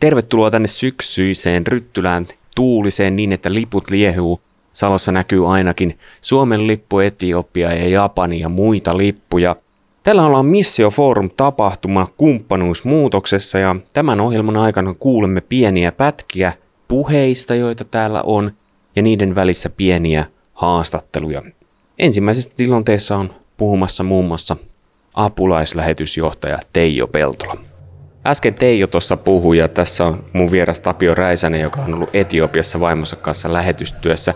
Tervetuloa tänne syksyiseen Ryttylään tuuliseen niin, että liput liehuu. Salossa näkyy ainakin Suomen lippu, Etiopia ja Japani ja muita lippuja. Tällä ollaan Missio Forum tapahtuma kumppanuusmuutoksessa ja tämän ohjelman aikana kuulemme pieniä pätkiä puheista, joita täällä on, ja niiden välissä pieniä haastatteluja. Ensimmäisessä tilanteessa on puhumassa muun muassa apulaislähetysjohtaja Teijo Peltola. Äsken Teijo tuossa puhui ja tässä on mun vieras Tapio Räisänen, joka on ollut Etiopiassa vaimonsa kanssa lähetystyössä.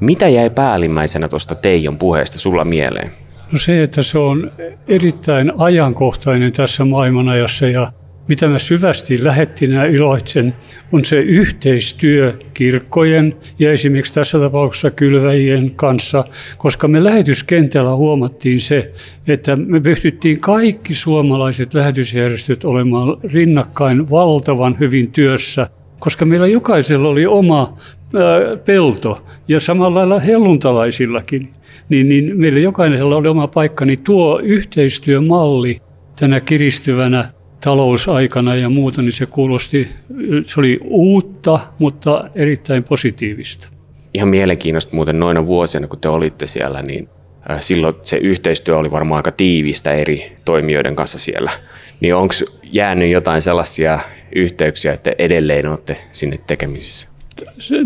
Mitä jäi päällimmäisenä tuosta Teijon puheesta sulla mieleen? No se, että se on erittäin ajankohtainen tässä maailmanajassa ja mitä mä syvästi lähettinä iloitsen, on se yhteistyö kirkkojen ja esimerkiksi tässä tapauksessa kylväjien kanssa, koska me lähetyskentällä huomattiin se, että me pystyttiin kaikki suomalaiset lähetysjärjestöt olemaan rinnakkain valtavan hyvin työssä, koska meillä jokaisella oli oma pelto ja samalla lailla helluntalaisillakin, niin, niin meillä jokaisella oli oma paikka, niin tuo yhteistyömalli tänä kiristyvänä talousaikana ja muuta, niin se kuulosti, se oli uutta, mutta erittäin positiivista. Ihan mielenkiintoista muuten noina vuosina, kun te olitte siellä, niin silloin se yhteistyö oli varmaan aika tiivistä eri toimijoiden kanssa siellä. Niin onko jäänyt jotain sellaisia yhteyksiä, että edelleen olette sinne tekemisissä?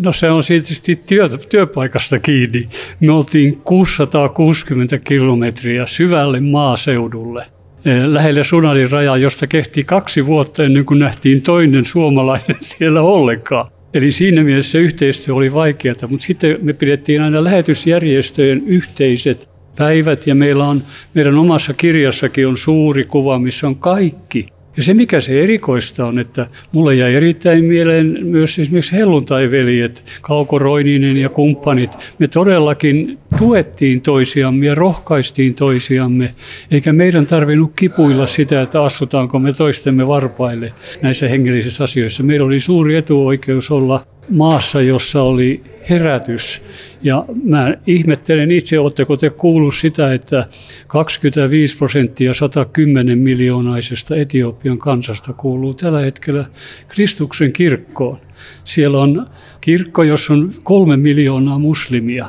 No se on tietysti työ, työpaikasta kiinni. Me oltiin 660 kilometriä syvälle maaseudulle – lähelle Sunarin rajaa, josta kesti kaksi vuotta ennen kuin nähtiin toinen suomalainen siellä ollenkaan. Eli siinä mielessä yhteistyö oli vaikeaa, mutta sitten me pidettiin aina lähetysjärjestöjen yhteiset päivät ja meillä on, meidän omassa kirjassakin on suuri kuva, missä on kaikki ja se, mikä se erikoista on, että mulle jäi erittäin mieleen myös esimerkiksi helluntaiveljet, Kauko Roininen ja kumppanit. Me todellakin tuettiin toisiamme ja rohkaistiin toisiamme, eikä meidän tarvinnut kipuilla sitä, että astutaanko me toistemme varpaille näissä hengellisissä asioissa. Meillä oli suuri etuoikeus olla maassa, jossa oli herätys. Ja mä ihmettelen itse, oletteko te kuullut sitä, että 25 prosenttia 110 miljoonaisesta Etiopian kansasta kuuluu tällä hetkellä Kristuksen kirkkoon. Siellä on kirkko, jossa on kolme miljoonaa muslimia.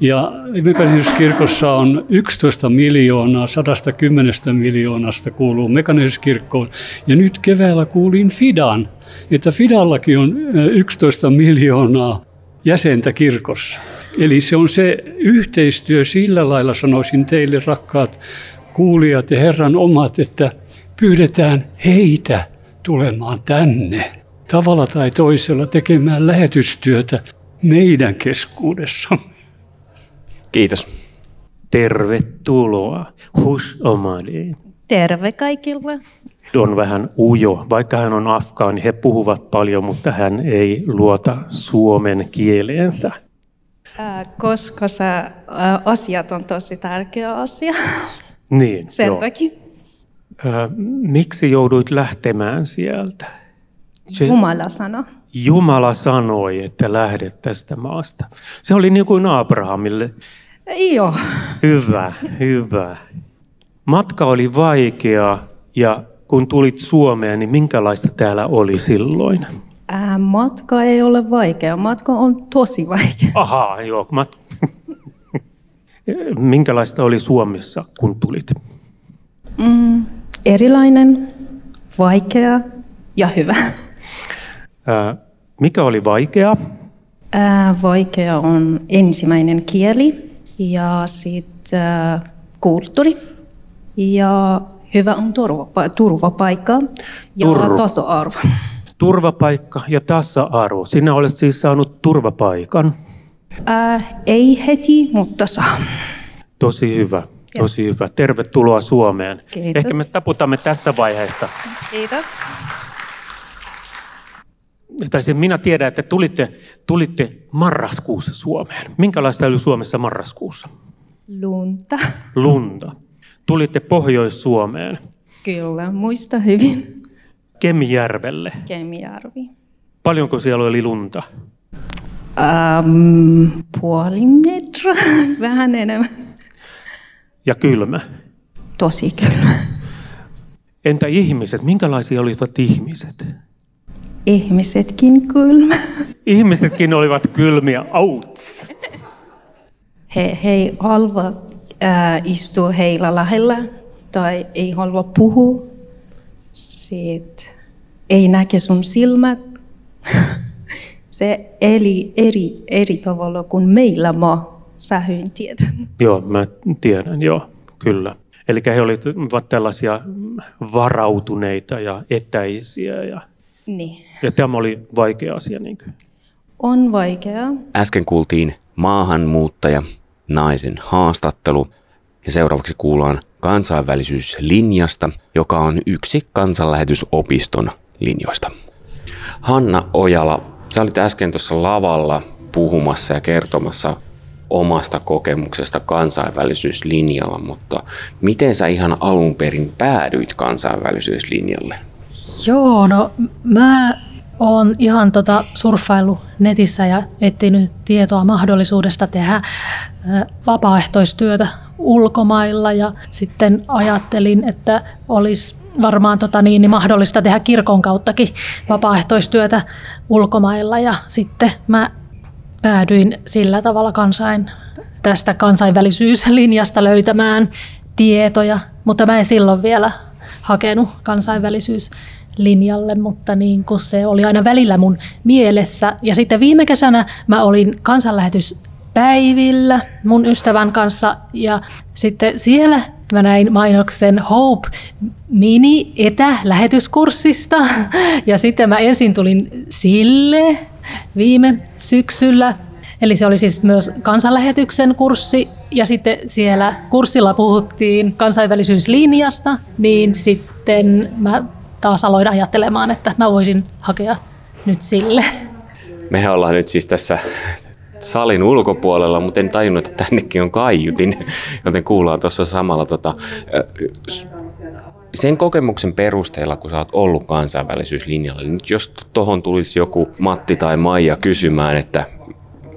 Ja mekanismuskirkossa on 11 miljoonaa, 110 miljoonasta kuuluu mekanismuskirkkoon. Ja nyt keväällä kuulin Fidan, että Fidallakin on 11 miljoonaa jäsentä kirkossa. Eli se on se yhteistyö sillä lailla, sanoisin teille rakkaat kuulijat ja Herran omat, että pyydetään heitä tulemaan tänne tavalla tai toisella tekemään lähetystyötä meidän keskuudessamme. Kiitos. Tervetuloa. Hus omali. Terve kaikille. On vähän ujo. Vaikka hän on afgaani, he puhuvat paljon, mutta hän ei luota suomen kieleensä. koska se asiat on tosi tärkeä asia. Niin, Sen joo. takia. miksi jouduit lähtemään sieltä? Se, Jumala sanoi. Jumala sanoi, että lähdet tästä maasta. Se oli niin kuin Abrahamille. Joo. Hyvä, hyvä. Matka oli vaikea ja kun tulit Suomeen, niin minkälaista täällä oli silloin? Ää, matka ei ole vaikea. Matka on tosi vaikea. Ahaa, joo. Mat... minkälaista oli Suomessa, kun tulit? Mm, erilainen, vaikea ja hyvä. Mikä oli vaikea? Ää, vaikea on ensimmäinen kieli ja sitten kulttuuri ja hyvä on turvapa- turvapaikka ja Turva. tasa-arvo. Turvapaikka ja tasa-arvo. Sinä olet siis saanut turvapaikan. Ää, ei heti, mutta saa. Tosi hyvä. Tosi hyvä. Tervetuloa Suomeen. Kiitos. Ehkä me taputamme tässä vaiheessa. Kiitos. Tai siis minä tiedän, että tulitte, tulitte marraskuussa Suomeen. Minkälaista oli Suomessa marraskuussa? Lunta. Lunta. Tulitte Pohjois-Suomeen. Kyllä, muista hyvin. Kemijärvelle. Kemijärvi. Paljonko siellä oli lunta? Um, puoli metriä, vähän enemmän. Ja kylmä. Tosi kylmä. Entä ihmiset? Minkälaisia olivat ihmiset? Ihmisetkin kylmä. Ihmisetkin olivat kylmiä. Outs! He, he ei halua ää, istua heillä lähellä tai ei halua puhua. Sitten ei näke sun silmät. Se eli eri, eri tavalla kuin meillä maa. Sä hyvin tiedät. Joo, mä tiedän, joo, kyllä. Eli he olivat tällaisia varautuneita ja etäisiä. Ja, Niin. ja tämä oli vaikea asia. Niin kuin. On vaikeaa. Äsken kuultiin maahanmuuttaja, naisen haastattelu ja seuraavaksi kuullaan kansainvälisyyslinjasta, joka on yksi kansanlähetysopiston linjoista. Hanna Ojala, sä olit äsken tuossa lavalla puhumassa ja kertomassa omasta kokemuksesta kansainvälisyyslinjalla, mutta miten sä ihan alun perin päädyit kansainvälisyyslinjalle? Joo, no mä oon ihan tota surffailu netissä ja etsinyt tietoa mahdollisuudesta tehdä vapaaehtoistyötä ulkomailla. Ja sitten ajattelin, että olisi varmaan tota niin, niin mahdollista tehdä kirkon kauttakin vapaaehtoistyötä ulkomailla. Ja sitten mä päädyin sillä tavalla kansain, tästä kansainvälisyyslinjasta löytämään tietoja, mutta mä en silloin vielä hakenut kansainvälisyyslinjalle, mutta niin kuin se oli aina välillä mun mielessä. Ja sitten viime kesänä mä olin kansanlähetyspäivillä mun ystävän kanssa ja sitten siellä mä näin mainoksen Hope mini etälähetyskurssista ja sitten mä ensin tulin sille viime syksyllä. Eli se oli siis myös kansanlähetyksen kurssi ja sitten siellä kurssilla puhuttiin kansainvälisyyslinjasta, niin sitten mä taas aloin ajattelemaan, että mä voisin hakea nyt sille. Mehän ollaan nyt siis tässä salin ulkopuolella, mutta en tajunnut, että tännekin on kaiutin, joten kuullaan tuossa samalla tota, sen kokemuksen perusteella, kun sä oot ollut kansainvälisyyslinjalla, niin nyt jos tuohon tulisi joku Matti tai Maija kysymään, että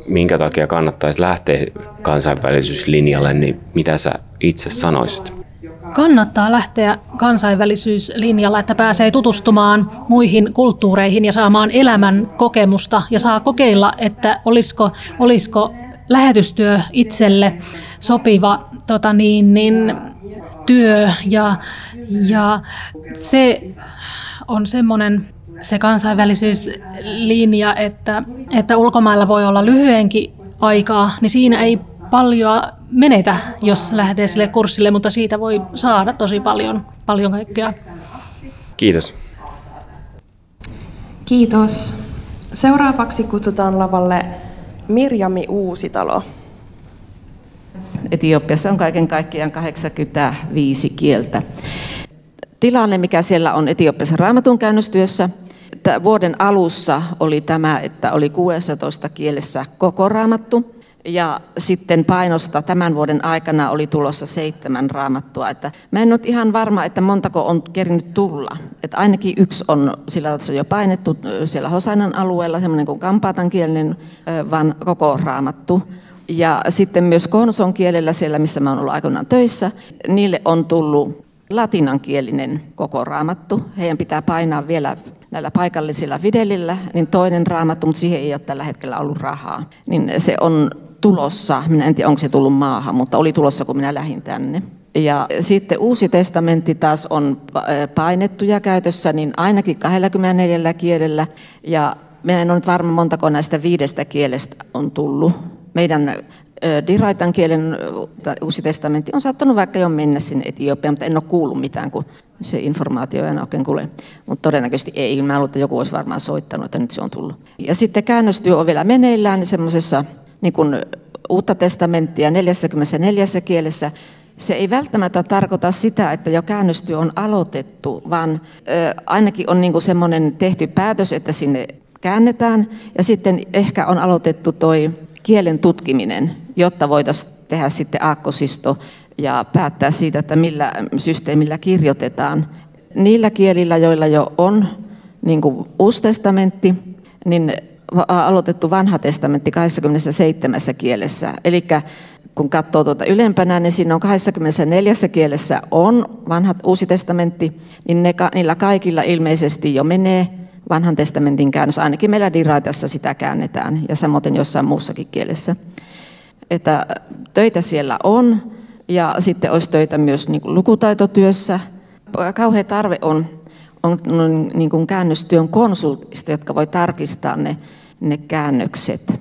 minkä takia kannattaisi lähteä kansainvälisyyslinjalle, niin mitä sä itse sanoisit? Kannattaa lähteä kansainvälisyyslinjalla, että pääsee tutustumaan muihin kulttuureihin ja saamaan elämän kokemusta ja saa kokeilla, että olisiko, olisiko lähetystyö itselle sopiva tota niin, niin, työ. Ja, ja se on semmoinen se kansainvälisyyslinja, että, että ulkomailla voi olla lyhyenkin aikaa, niin siinä ei paljon menetä, jos lähtee sille kurssille, mutta siitä voi saada tosi paljon, paljon kaikkea. Kiitos. Kiitos. Seuraavaksi kutsutaan lavalle Mirjami Uusitalo. Etiopiassa on kaiken kaikkiaan 85 kieltä. Tilanne, mikä siellä on Etiopiassa raamatun käännöstyössä, vuoden alussa oli tämä, että oli 16 kielessä koko raamattu, ja sitten painosta tämän vuoden aikana oli tulossa seitsemän raamattua. Että mä en ole ihan varma, että montako on kerinyt tulla. Että ainakin yksi on sillä on jo painettu siellä Hosanan alueella, semmoinen kuin kampaatan kielinen, vaan koko raamattu. Ja sitten myös konson kielellä siellä, missä mä oon ollut aikoinaan töissä, niille on tullut latinankielinen koko raamattu. Heidän pitää painaa vielä näillä paikallisilla fidelillä, niin toinen raamattu, mutta siihen ei ole tällä hetkellä ollut rahaa. Niin se on tulossa, minä en tiedä onko se tullut maahan, mutta oli tulossa kun minä lähdin tänne. Ja sitten uusi testamentti taas on painettu ja käytössä niin ainakin 24 kielellä. Ja minä en ole nyt varma montako näistä viidestä kielestä on tullut. Meidän Diraitan kielen uusi testamentti on saattanut vaikka jo mennä sinne Etiopiaan, mutta en ole kuullut mitään, kun se informaatio ei oikein kuule. Mutta todennäköisesti ei. Mä luulen, että joku olisi varmaan soittanut, että nyt se on tullut. Ja sitten käännöstyö on vielä meneillään niin semmoisessa niin kuin uutta testamenttia 44 kielessä. Se ei välttämättä tarkoita sitä, että jo käännöstyö on aloitettu, vaan ö, ainakin on niin semmoinen tehty päätös, että sinne käännetään. Ja sitten ehkä on aloitettu toi kielen tutkiminen, jotta voitaisiin tehdä sitten aakkosisto ja päättää siitä, että millä systeemillä kirjoitetaan. Niillä kielillä, joilla jo on niin kuin uusi testamentti, niin aloitettu vanha testamentti 27 kielessä. Eli kun katsoo tuota ylempänä, niin siinä on 24 kielessä on vanha uusi testamentti, niin ne, niillä kaikilla ilmeisesti jo menee vanhan testamentin käännös. Ainakin meillä Diraitassa sitä käännetään ja samoin jossain muussakin kielessä. Että töitä siellä on ja sitten olisi töitä myös niin kuin lukutaitotyössä. Kauhea tarve on, on niin kuin käännöstyön konsultista, jotka voi tarkistaa ne, ne käännökset.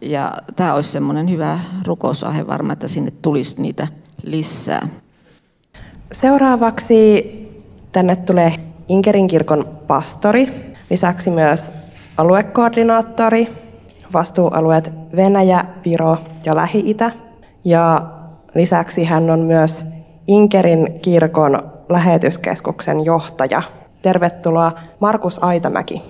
Ja tämä olisi semmoinen hyvä rukousaihe varmaan, että sinne tulisi niitä lisää. Seuraavaksi tänne tulee Inkerin kirkon pastori, lisäksi myös aluekoordinaattori, vastuualueet Venäjä, Viro ja Lähi-Itä. Ja lisäksi hän on myös Inkerin kirkon lähetyskeskuksen johtaja. Tervetuloa Markus Aitamäki.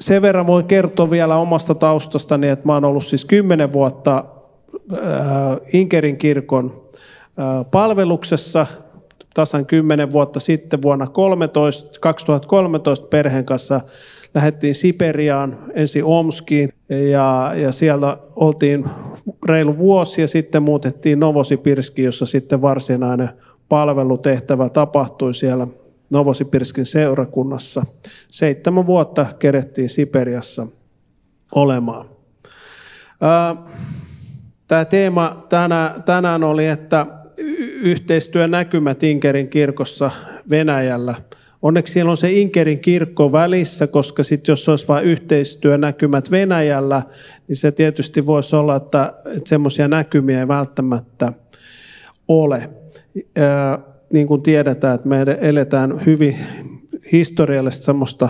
Sen verran voin kertoa vielä omasta taustastani, että mä oon ollut siis kymmenen vuotta äh, Inkerin kirkon äh, palveluksessa tasan kymmenen vuotta sitten vuonna 13, 2013 perheen kanssa lähdettiin Siperiaan, ensin Omskiin ja, ja siellä oltiin reilu vuosi ja sitten muutettiin Novosipirski, jossa sitten varsinainen palvelutehtävä tapahtui siellä Novosipirskin seurakunnassa. Seitsemän vuotta kerettiin Siperiassa olemaan. Tämä teema tänään oli, että yhteistyön näkymät Inkerin kirkossa Venäjällä. Onneksi siellä on se Inkerin kirkko välissä, koska sitten jos olisi vain yhteistyönäkymät Venäjällä, niin se tietysti voisi olla, että, että semmoisia näkymiä ei välttämättä ole. Niin kuin tiedetään, että me eletään hyvin historiallista semmoista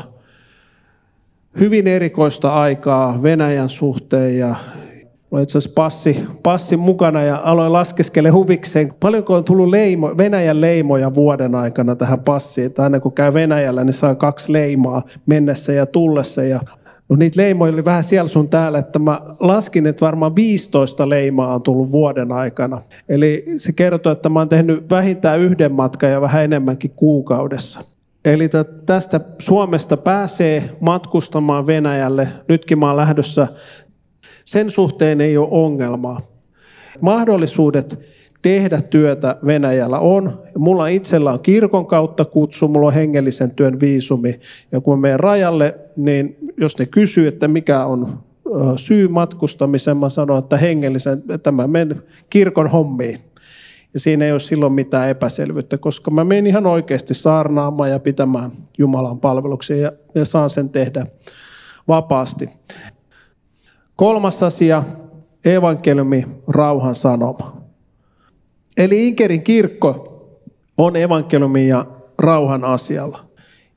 hyvin erikoista aikaa Venäjän suhteen ja Mulla itse asiassa passi, passi mukana ja aloin laskeskele huvikseen. Paljonko on tullut leimo, Venäjän leimoja vuoden aikana tähän passiin? Että aina kun käy Venäjällä, niin saa kaksi leimaa mennessä ja tullessa. Ja no niitä leimoja oli vähän siellä sun täällä, että mä laskin, että varmaan 15 leimaa on tullut vuoden aikana. Eli se kertoo, että mä oon tehnyt vähintään yhden matkan ja vähän enemmänkin kuukaudessa. Eli tästä Suomesta pääsee matkustamaan Venäjälle. Nytkin mä oon lähdössä sen suhteen ei ole ongelmaa. Mahdollisuudet tehdä työtä Venäjällä on. Mulla itsellä on kirkon kautta kutsu, mulla on hengellisen työn viisumi. Ja kun menen rajalle, niin jos ne kysyy, että mikä on syy matkustamiseen, mä sanon, että hengellisen, että mä menen kirkon hommiin. Ja siinä ei ole silloin mitään epäselvyyttä, koska mä menen ihan oikeasti saarnaamaan ja pitämään Jumalan palveluksia ja, ja saan sen tehdä vapaasti. Kolmas asia, evankeliumi, rauhan sanoma. Eli Inkerin kirkko on evankeliumi ja rauhan asialla.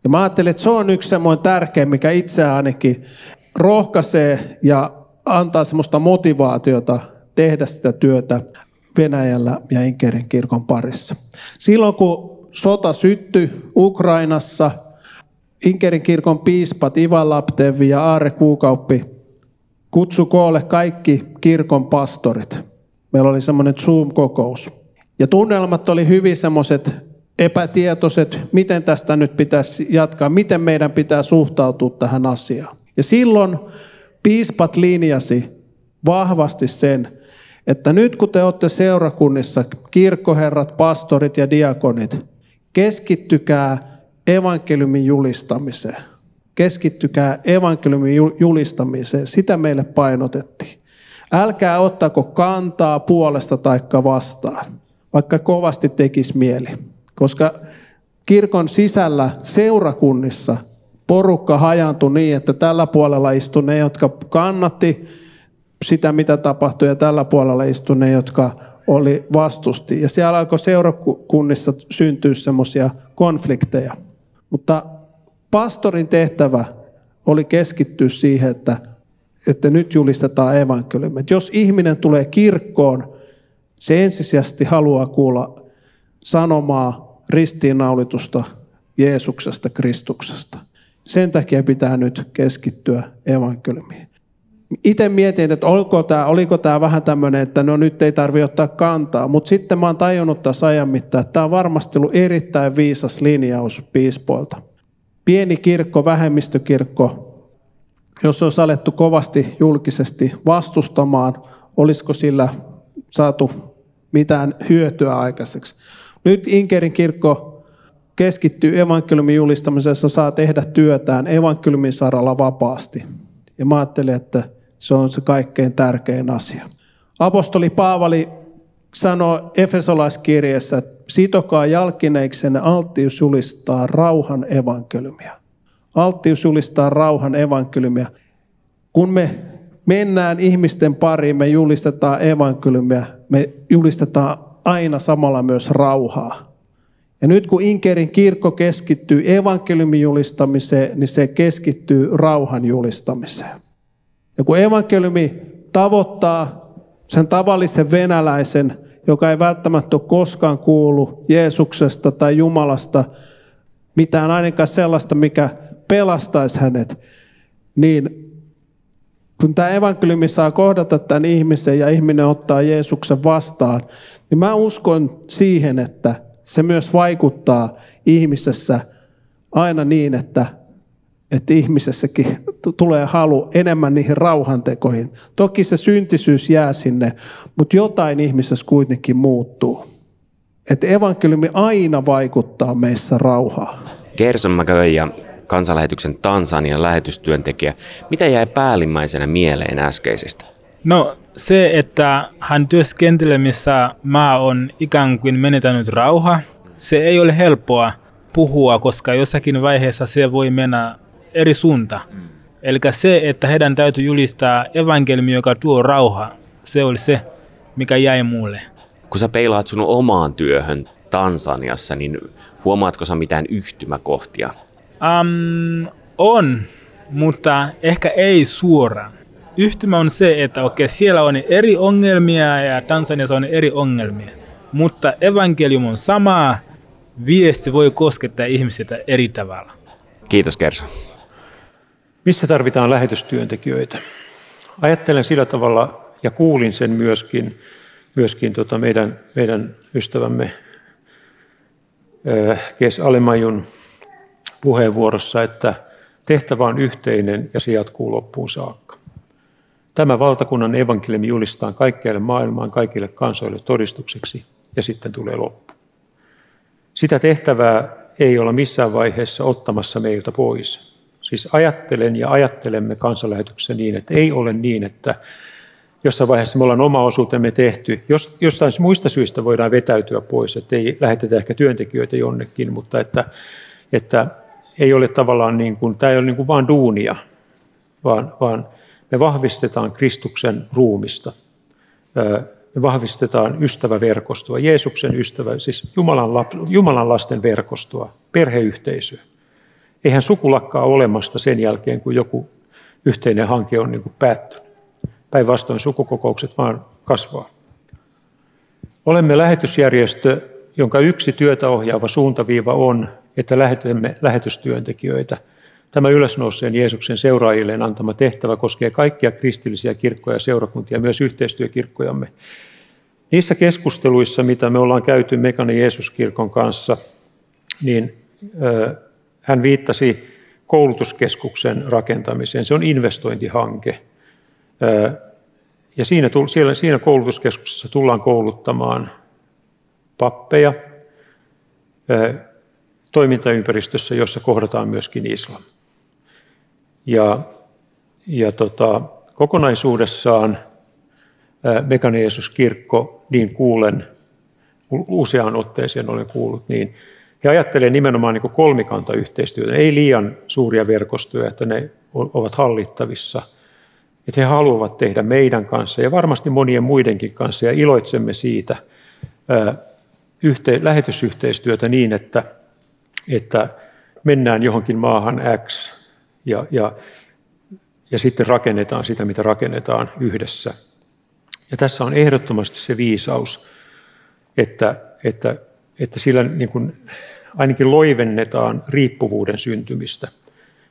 Ja mä ajattelen, että se on yksi semmoinen tärkeä, mikä itse ainakin rohkaisee ja antaa semmoista motivaatiota tehdä sitä työtä Venäjällä ja Inkerin kirkon parissa. Silloin kun sota syttyi Ukrainassa, Inkerin kirkon piispat Ivan Laptevi ja Aare Kuukauppi kutsu koolle kaikki kirkon pastorit. Meillä oli semmoinen Zoom-kokous. Ja tunnelmat oli hyvin semmoiset epätietoiset, miten tästä nyt pitäisi jatkaa, miten meidän pitää suhtautua tähän asiaan. Ja silloin piispat linjasi vahvasti sen, että nyt kun te olette seurakunnissa, kirkkoherrat, pastorit ja diakonit, keskittykää evankeliumin julistamiseen keskittykää evankeliumin julistamiseen. Sitä meille painotettiin. Älkää ottako kantaa puolesta taikka vastaan, vaikka kovasti tekisi mieli. Koska kirkon sisällä seurakunnissa porukka hajantui niin, että tällä puolella istui ne, jotka kannatti sitä, mitä tapahtui, ja tällä puolella istui ne, jotka oli vastusti. Ja siellä alkoi seurakunnissa syntyä semmoisia konflikteja. Mutta pastorin tehtävä oli keskittyä siihen, että, että nyt julistetaan evankeliumi. Jos ihminen tulee kirkkoon, se ensisijaisesti haluaa kuulla sanomaa ristiinnaulitusta Jeesuksesta, Kristuksesta. Sen takia pitää nyt keskittyä evankeliumiin. Itse mietin, että oliko tämä, oliko tämä vähän tämmöinen, että no nyt ei tarvitse ottaa kantaa, mutta sitten mä oon tajunnut tässä ajan mittaan, että tämä on varmasti ollut erittäin viisas linjaus piispoilta pieni kirkko, vähemmistökirkko, jos olisi alettu kovasti julkisesti vastustamaan, olisiko sillä saatu mitään hyötyä aikaiseksi. Nyt Inkerin kirkko keskittyy evankeliumin julistamisessa, saa tehdä työtään evankeliumin saralla vapaasti. Ja mä ajattelin, että se on se kaikkein tärkein asia. Apostoli Paavali sanoo Efesolaiskirjeessä, että sitokaa jalkineiksenne alttius julistaa rauhan evankeliumia. Alttius julistaa rauhan evankeliumia. Kun me mennään ihmisten pariin, me julistetaan evankeliumia, me julistetaan aina samalla myös rauhaa. Ja nyt kun Inkerin kirkko keskittyy evankeliumin julistamiseen, niin se keskittyy rauhan julistamiseen. Ja kun evankeliumi tavoittaa sen tavallisen venäläisen, joka ei välttämättä ole koskaan kuullut Jeesuksesta tai Jumalasta mitään ainakaan sellaista, mikä pelastaisi hänet, niin kun tämä evankeliumi saa kohdata tämän ihmisen ja ihminen ottaa Jeesuksen vastaan, niin mä uskon siihen, että se myös vaikuttaa ihmisessä aina niin, että, että ihmisessäkin tulee halu enemmän niihin rauhantekoihin. Toki se syntisyys jää sinne, mutta jotain ihmisessä kuitenkin muuttuu. Että evankeliumi aina vaikuttaa meissä rauhaa. Gerson McGöy kansanlähetyksen Tansanian lähetystyöntekijä. Mitä jäi päällimmäisenä mieleen äskeisestä? No se, että hän työskentelee, missä maa on ikään kuin menetänyt rauha, se ei ole helppoa puhua, koska jossakin vaiheessa se voi mennä eri suunta. Eli se, että heidän täytyy julistaa evankeliumi, joka tuo rauha, se oli se, mikä jäi mulle. Kun sä peilaat sun omaan työhön Tansaniassa, niin huomaatko sä mitään yhtymäkohtia? Um, on, mutta ehkä ei suoraan. Yhtymä on se, että okei, siellä on eri ongelmia ja Tansaniassa on eri ongelmia. Mutta evankelium on sama, viesti voi koskettaa ihmisiä eri tavalla. Kiitos Kersa. Missä tarvitaan lähetystyöntekijöitä? Ajattelen sillä tavalla ja kuulin sen myöskin, myöskin tota meidän, meidän ystävämme Kes Alemajun puheenvuorossa, että tehtävä on yhteinen ja se jatkuu loppuun saakka. Tämä valtakunnan evankeliumi julistaa kaikkialle maailmaan, kaikille kansoille todistukseksi ja sitten tulee loppu. Sitä tehtävää ei olla missään vaiheessa ottamassa meiltä pois. Siis ajattelen ja ajattelemme kansanlähetyksessä niin, että ei ole niin, että jossain vaiheessa me ollaan oma osuutemme tehty. Jos, jostain muista syistä voidaan vetäytyä pois, että ei lähetetä ehkä työntekijöitä jonnekin, mutta että, että ei ole tavallaan niin kuin, tämä ei ole niin kuin vaan duunia, vaan, vaan me vahvistetaan Kristuksen ruumista. Me vahvistetaan ystäväverkostoa, Jeesuksen ystävä, siis Jumalan, Jumalan lasten verkostoa, perheyhteisöä. Eihän sukulakkaa olemasta sen jälkeen, kun joku yhteinen hanke on niin kuin päättynyt. Päinvastoin sukukokoukset vaan kasvaa. Olemme lähetysjärjestö, jonka yksi työtä ohjaava suuntaviiva on että lähetämme lähetystyöntekijöitä. Tämä ylösnouseen Jeesuksen seuraajilleen antama tehtävä koskee kaikkia kristillisiä kirkkoja ja seurakuntia, myös yhteistyökirkkojamme. Niissä keskusteluissa, mitä me ollaan käyty Mekanen Jeesuskirkon kanssa, niin hän viittasi koulutuskeskuksen rakentamiseen. Se on investointihanke. Ja siinä, siellä, siinä koulutuskeskuksessa tullaan kouluttamaan pappeja, toimintaympäristössä, jossa kohdataan myöskin islam. Ja, ja tota, kokonaisuudessaan Mekane kirkko niin kuulen, useaan otteeseen olen kuullut, niin he ajattelevat nimenomaan niin kolmikantayhteistyötä, ei liian suuria verkostoja, että ne ovat hallittavissa. Että he haluavat tehdä meidän kanssa ja varmasti monien muidenkin kanssa ja iloitsemme siitä yhte, lähetysyhteistyötä niin, että että mennään johonkin maahan X ja, ja, ja sitten rakennetaan sitä, mitä rakennetaan yhdessä. Ja tässä on ehdottomasti se viisaus, että, että, että sillä niin kuin ainakin loivennetaan riippuvuuden syntymistä.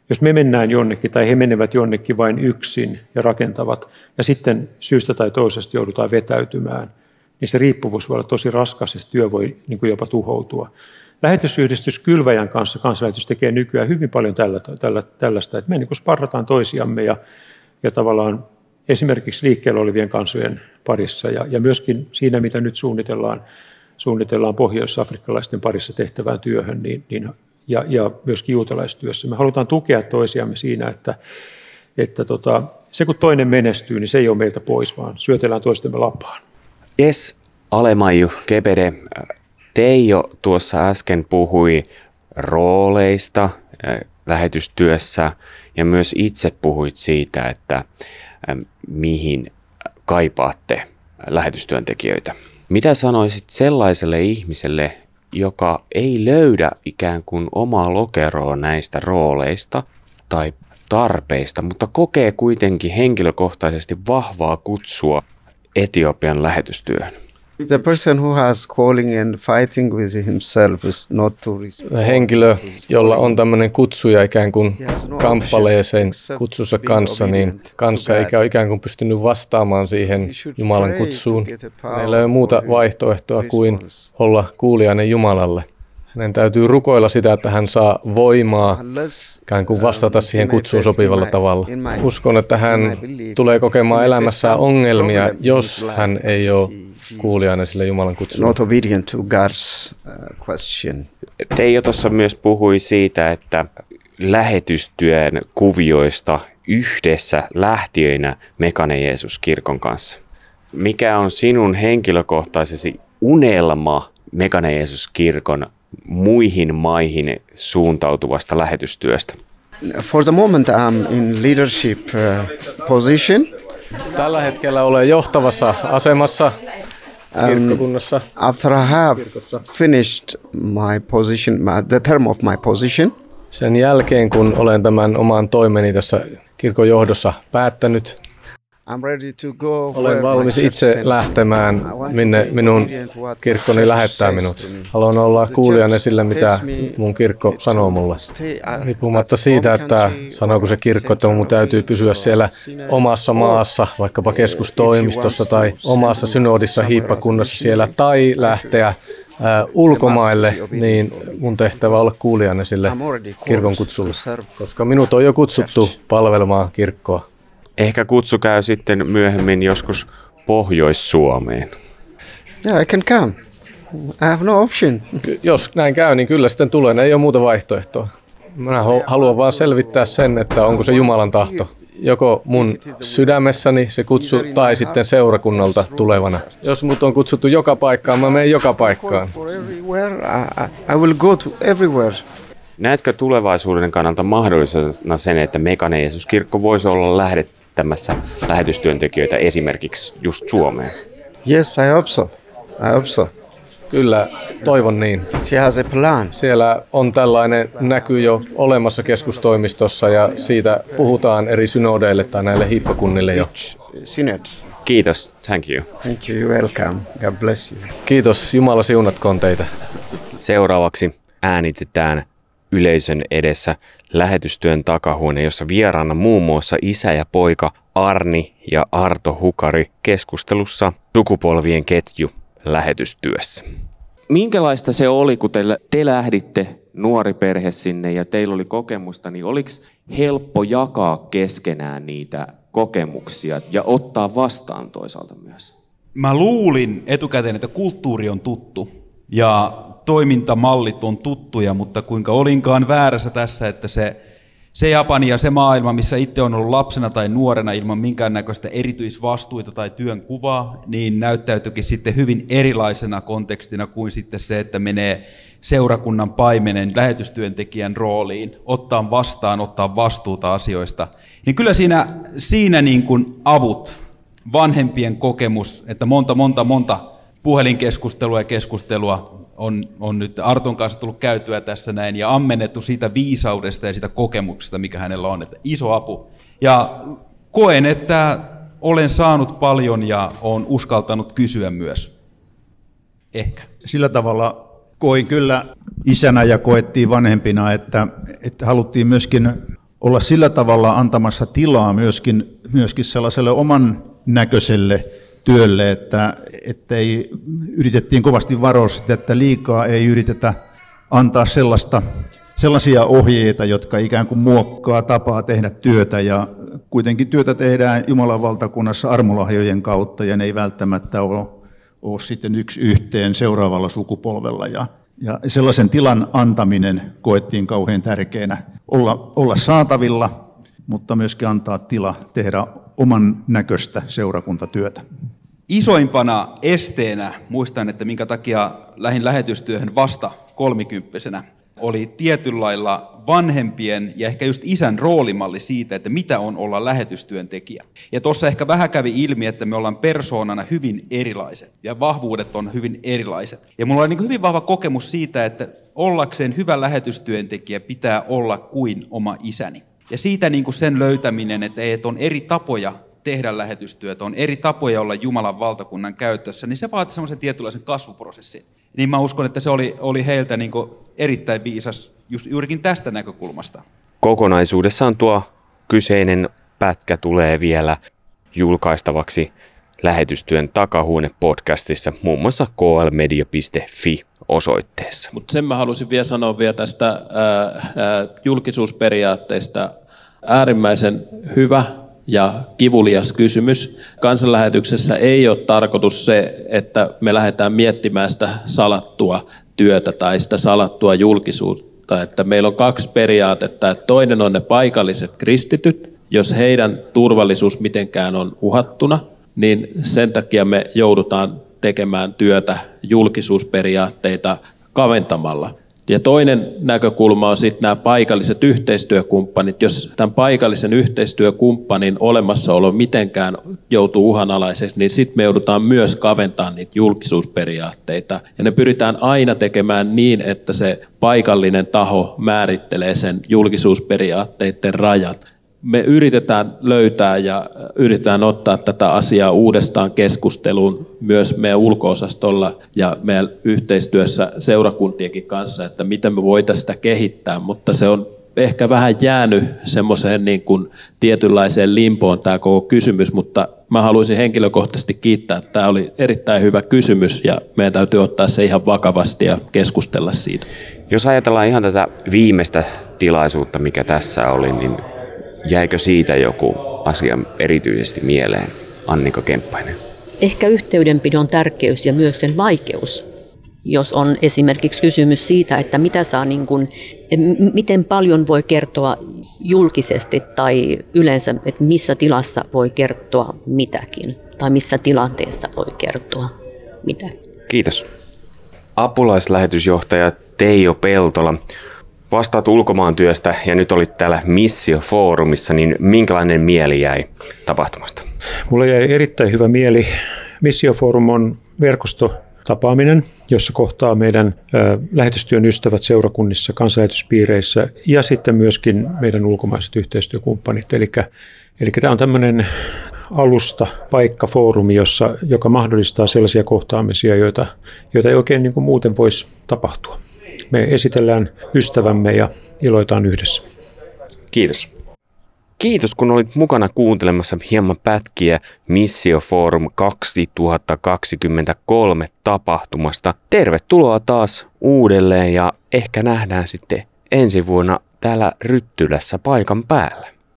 Jos me mennään jonnekin tai he menevät jonnekin vain yksin ja rakentavat, ja sitten syystä tai toisesta joudutaan vetäytymään, niin se riippuvuus voi olla tosi raskas ja se työ voi niin kuin jopa tuhoutua. Lähetysyhdistys Kylväjän kanssa kansanlähetys tekee nykyään hyvin paljon tällä, tällä, tällaista, että me niin sparrataan toisiamme ja, ja tavallaan esimerkiksi liikkeellä olevien kansojen parissa ja, ja myöskin siinä, mitä nyt suunnitellaan, suunnitellaan pohjois-afrikkalaisten parissa tehtävään työhön niin, niin, ja, ja myös juutalaistyössä. Me halutaan tukea toisiamme siinä, että, että tota, se kun toinen menestyy, niin se ei ole meiltä pois, vaan syötellään toistemme lapaan. Yes, Alemaju, Kebede, Teijo tuossa äsken puhui rooleista äh, lähetystyössä ja myös itse puhuit siitä, että äh, mihin kaipaatte lähetystyöntekijöitä. Mitä sanoisit sellaiselle ihmiselle, joka ei löydä ikään kuin omaa lokeroa näistä rooleista tai tarpeista, mutta kokee kuitenkin henkilökohtaisesti vahvaa kutsua Etiopian lähetystyöhön? The person who has calling and fighting with himself is not to Henkilö, jolla on tämmöinen kutsuja ikään kuin no kamppaleeseen kutsussa kanssa, niin kanssa eikä ole ikään kuin pystynyt vastaamaan siihen Jumalan kutsuun. Meillä ei ole muuta vaihtoehtoa kuin olla kuulijainen Jumalalle. Hänen täytyy rukoilla sitä, että hän saa voimaa ikään kuin vastata siihen kutsuun sopivalla tavalla. Uskon, että hän tulee kokemaan elämässään ongelmia, jos hän ei ole kuulijana sille Jumalan kutsulle. Not obedient to God's uh, question. Teijo tuossa myös puhui siitä, että lähetystyön kuvioista yhdessä lähtiöinä Mekane Jeesus kirkon kanssa. Mikä on sinun henkilökohtaisesti unelma Mekane Jeesus kirkon muihin maihin suuntautuvasta lähetystyöstä? For the moment I'm in leadership uh, position. Tällä hetkellä olen johtavassa asemassa. Um, after I have finished my position, my, the term of my position, sen jälkeen kun olen tämän oman toimeni tässä kirkon johdossa päättänyt, olen valmis itse lähtemään, minne minun kirkkoni lähettää minut. Haluan olla kuulijana sille, mitä mun kirkko sanoo mulle. Riippumatta siitä, että sanooko se kirkko, että mun täytyy pysyä siellä omassa maassa, vaikkapa keskustoimistossa tai omassa synodissa hiippakunnassa siellä, tai lähteä ulkomaille, niin mun tehtävä olla kuulijana sille kirkon kutsulle, koska minut on jo kutsuttu palvelemaan kirkkoa. Ehkä kutsu käy sitten myöhemmin joskus Pohjois-Suomeen. Yeah, I can come. I have no option. Jos näin käy, niin kyllä sitten tulee. Ei ole muuta vaihtoehtoa. Minä haluan vaan selvittää sen, että onko se Jumalan tahto. Joko mun sydämessäni se kutsu tai sitten seurakunnalta tulevana. Jos mut on kutsuttu joka paikkaan, mä menen joka paikkaan. I will go to everywhere. Näetkö tulevaisuuden kannalta mahdollisena sen, että Mekane Jeesus-kirkko voisi olla lähettämässä lähetystyöntekijöitä esimerkiksi just Suomeen? Yes, I hope so. I hope so. Kyllä, toivon niin. She has a plan. Siellä on tällainen näky jo olemassa keskustoimistossa ja siitä puhutaan eri synodeille tai näille hiippakunnille jo. Synods. Kiitos, thank you. Thank you, welcome. God bless you. Kiitos, Jumala siunatkoon teitä. Seuraavaksi äänitetään yleisön edessä lähetystyön takahuone, jossa vieraana muun muassa isä ja poika Arni ja Arto Hukari keskustelussa sukupolvien ketju lähetystyössä. Minkälaista se oli, kun te, te lähditte nuori perhe sinne ja teillä oli kokemusta, niin oliko helppo jakaa keskenään niitä kokemuksia ja ottaa vastaan toisaalta myös? Mä luulin etukäteen, että kulttuuri on tuttu ja toimintamallit on tuttuja, mutta kuinka olinkaan väärässä tässä, että se, se Japani ja se maailma, missä itse on ollut lapsena tai nuorena ilman minkäännäköistä erityisvastuita tai työnkuvaa, niin näyttäytyikin sitten hyvin erilaisena kontekstina kuin sitten se, että menee seurakunnan paimenen lähetystyöntekijän rooliin, ottaa vastaan, ottaa vastuuta asioista. Niin kyllä siinä, siinä niin kuin avut, vanhempien kokemus, että monta, monta, monta puhelinkeskustelua ja keskustelua on, on nyt Arton kanssa tullut käytyä tässä näin ja ammennettu siitä viisaudesta ja siitä kokemuksesta, mikä hänellä on. Että iso apu. Ja koen, että olen saanut paljon ja olen uskaltanut kysyä myös. Ehkä. Sillä tavalla koin kyllä isänä ja koettiin vanhempina, että, että haluttiin myöskin olla sillä tavalla antamassa tilaa myöskin, myöskin sellaiselle oman näköiselle työlle, että, että ei, yritettiin kovasti varoa sitä, että liikaa ei yritetä antaa sellaista, sellaisia ohjeita, jotka ikään kuin muokkaa tapaa tehdä työtä ja kuitenkin työtä tehdään Jumalan valtakunnassa armolahjojen kautta ja ne ei välttämättä ole, ole sitten yksi yhteen seuraavalla sukupolvella. Ja, ja sellaisen tilan antaminen koettiin kauhean tärkeänä olla, olla saatavilla, mutta myöskin antaa tila tehdä oman näköistä seurakuntatyötä. Isoimpana esteenä, muistan, että minkä takia lähin lähetystyöhön vasta kolmikymppisenä, oli tietyllä vanhempien ja ehkä just isän roolimalli siitä, että mitä on olla lähetystyöntekijä. Ja tuossa ehkä vähän kävi ilmi, että me ollaan persoonana hyvin erilaiset ja vahvuudet on hyvin erilaiset. Ja mulla oli niin hyvin vahva kokemus siitä, että ollakseen hyvä lähetystyöntekijä pitää olla kuin oma isäni. Ja siitä niin kuin sen löytäminen, että on eri tapoja tehdä lähetystyötä, on eri tapoja olla Jumalan valtakunnan käytössä, niin se vaatii semmoisen tietynlaisen kasvuprosessin. Niin mä uskon, että se oli, oli heiltä niin erittäin viisas just, juurikin tästä näkökulmasta. Kokonaisuudessaan tuo kyseinen pätkä tulee vielä julkaistavaksi lähetystyön takahuone podcastissa muun muassa klmedia.fi osoitteessa. Mutta sen mä halusin vielä sanoa vielä tästä ää, ää, julkisuusperiaatteista. Äärimmäisen hyvä ja kivulias kysymys. Kansanlähetyksessä ei ole tarkoitus se, että me lähdetään miettimään sitä salattua työtä tai sitä salattua julkisuutta. Että meillä on kaksi periaatetta. Että toinen on ne paikalliset kristityt. Jos heidän turvallisuus mitenkään on uhattuna, niin sen takia me joudutaan tekemään työtä julkisuusperiaatteita kaventamalla. Ja toinen näkökulma on sitten nämä paikalliset yhteistyökumppanit. Jos tämän paikallisen yhteistyökumppanin olemassaolo mitenkään joutuu uhanalaiseksi, niin sitten me joudutaan myös kaventamaan niitä julkisuusperiaatteita. Ja ne pyritään aina tekemään niin, että se paikallinen taho määrittelee sen julkisuusperiaatteiden rajat me yritetään löytää ja yritetään ottaa tätä asiaa uudestaan keskusteluun myös meidän ulkoosastolla ja meidän yhteistyössä seurakuntienkin kanssa, että miten me voitaisiin sitä kehittää, mutta se on ehkä vähän jäänyt semmoiseen niin kuin tietynlaiseen limpoon tämä koko kysymys, mutta mä haluaisin henkilökohtaisesti kiittää, että tämä oli erittäin hyvä kysymys ja meidän täytyy ottaa se ihan vakavasti ja keskustella siitä. Jos ajatellaan ihan tätä viimeistä tilaisuutta, mikä tässä oli, niin Jäikö siitä joku asia erityisesti mieleen, Annika Kemppainen? Ehkä yhteydenpidon tärkeys ja myös sen vaikeus. Jos on esimerkiksi kysymys siitä, että mitä saa niin kuin, miten paljon voi kertoa julkisesti tai yleensä, että missä tilassa voi kertoa mitäkin tai missä tilanteessa voi kertoa mitä. Kiitos. Apulaislähetysjohtaja Teijo Peltola vastaat ulkomaan työstä ja nyt olit täällä Missio-foorumissa, niin minkälainen mieli jäi tapahtumasta? Mulla jäi erittäin hyvä mieli. Missio-foorum on verkostotapaaminen, jossa kohtaa meidän lähetystyön ystävät seurakunnissa, kansanlähetyspiireissä ja sitten myöskin meidän ulkomaiset yhteistyökumppanit. Eli, eli tämä on tämmöinen alusta, paikka, foorumi, jossa, joka mahdollistaa sellaisia kohtaamisia, joita, joita ei oikein niin kuin muuten voisi tapahtua me esitellään ystävämme ja iloitaan yhdessä. Kiitos. Kiitos kun olit mukana kuuntelemassa hieman pätkiä Missio Forum 2023 tapahtumasta. Tervetuloa taas uudelleen ja ehkä nähdään sitten ensi vuonna täällä Ryttylässä paikan päällä.